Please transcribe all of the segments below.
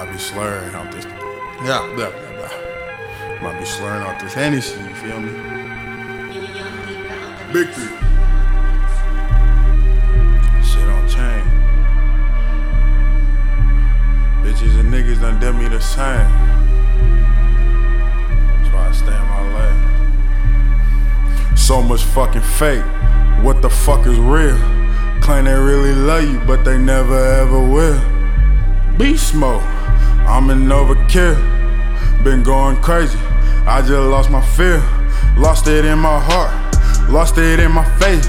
Might be slurring out this. Yeah, yeah, yeah. Might be slurring out this Hennessy, you feel me? Big three. Shit on chain. Bitches and niggas done did me the same. That's why I stay in my lane. So much fucking fake. What the fuck is real? Claim they really love you, but they never ever will. Beast mode. I'm an overkill. Been going crazy. I just lost my fear. Lost it in my heart. Lost it in my faith.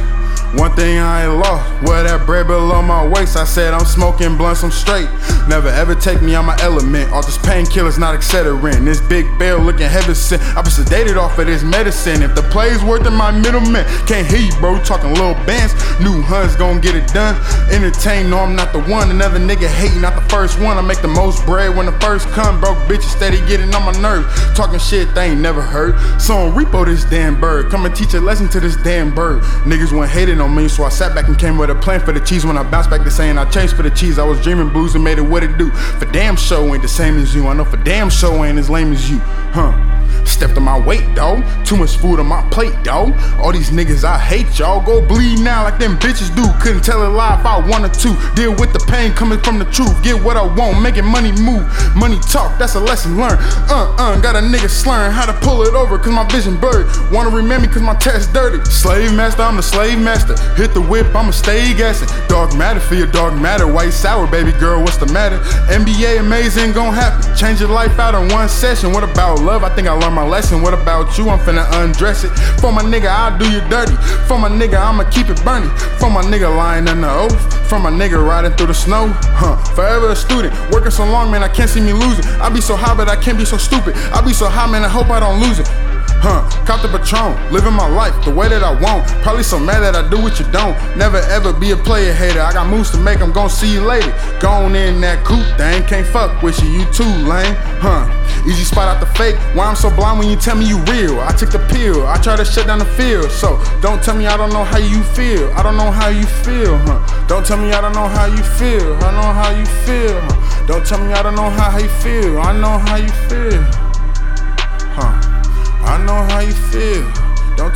One thing I ain't lost, well that bread below my waist. I said I'm smoking blunts, I'm straight. Never ever take me out my element. All this painkillers, not Excedrin. This big bell looking heaven sent. I been sedated off of this medicine. If the play's worth it, my middleman can't hear you, bro. Talking little bands, new huns gon' get it done. Entertain, no, I'm not the one. Another nigga hating, not the first one. I make the most bread when the first come. Broke bitches steady getting on my nerves. Talking shit they ain't never heard. So on repo this damn bird. Come and teach a lesson to this damn bird. Niggas went hating on me, so I sat back and came with a plan for the cheese. When I bounced back to saying I changed for the cheese, I was dreaming blues and made it what it do. For damn show ain't the same as you. I know for damn show ain't as lame as you, huh? Stepped on my weight, dawg. Too much food on my plate, dawg. All these niggas I hate, y'all. Go bleed now like them bitches do. Couldn't tell a lie if I wanted to. Deal with the pain coming from the truth. Get what I want, making money move. Money talk, that's a lesson learned. Uh uh, got a nigga slurring how to pull it over, cause my vision blurred. Wanna remember me cause my test dirty. Slave master, I'm the slave master. Hit the whip, I'ma stay gassing. Dog matter for your dog matter. White sour, baby girl, what's the matter? NBA amazing gon' happen. Change your life out in one session. What about love? I think I learned my lesson. What about you? I'm finna undress it. For my nigga, I'll do you dirty. For my nigga, I'ma keep it burning. For my nigga lying in the oath. For my nigga riding through the snow. Huh. Forever a student. Working so long, man, I can't see me losing. I be so high, but I can't be so stupid. I be so high, man, I hope I don't lose it. Huh, cop the Patron, living my life the way that I want. Probably so mad that I do what you don't. Never ever be a player hater. I got moves to make, I'm gon' see you later. Gone in that coupe thing, can't fuck with you, you too lame. Huh, easy spot out the fake. Why I'm so blind when you tell me you real? I took the pill, I try to shut down the field. So don't tell me I don't know how you feel. I don't know how you feel, huh? Don't tell me I don't know how you feel. I know how you feel, huh? Don't tell me I don't know how you feel. I know how you feel,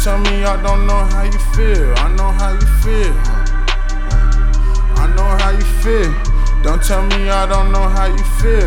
tell me I don't know how you feel. I know how you feel. I know how you feel. Don't tell me I don't know how you feel. Know how you feel.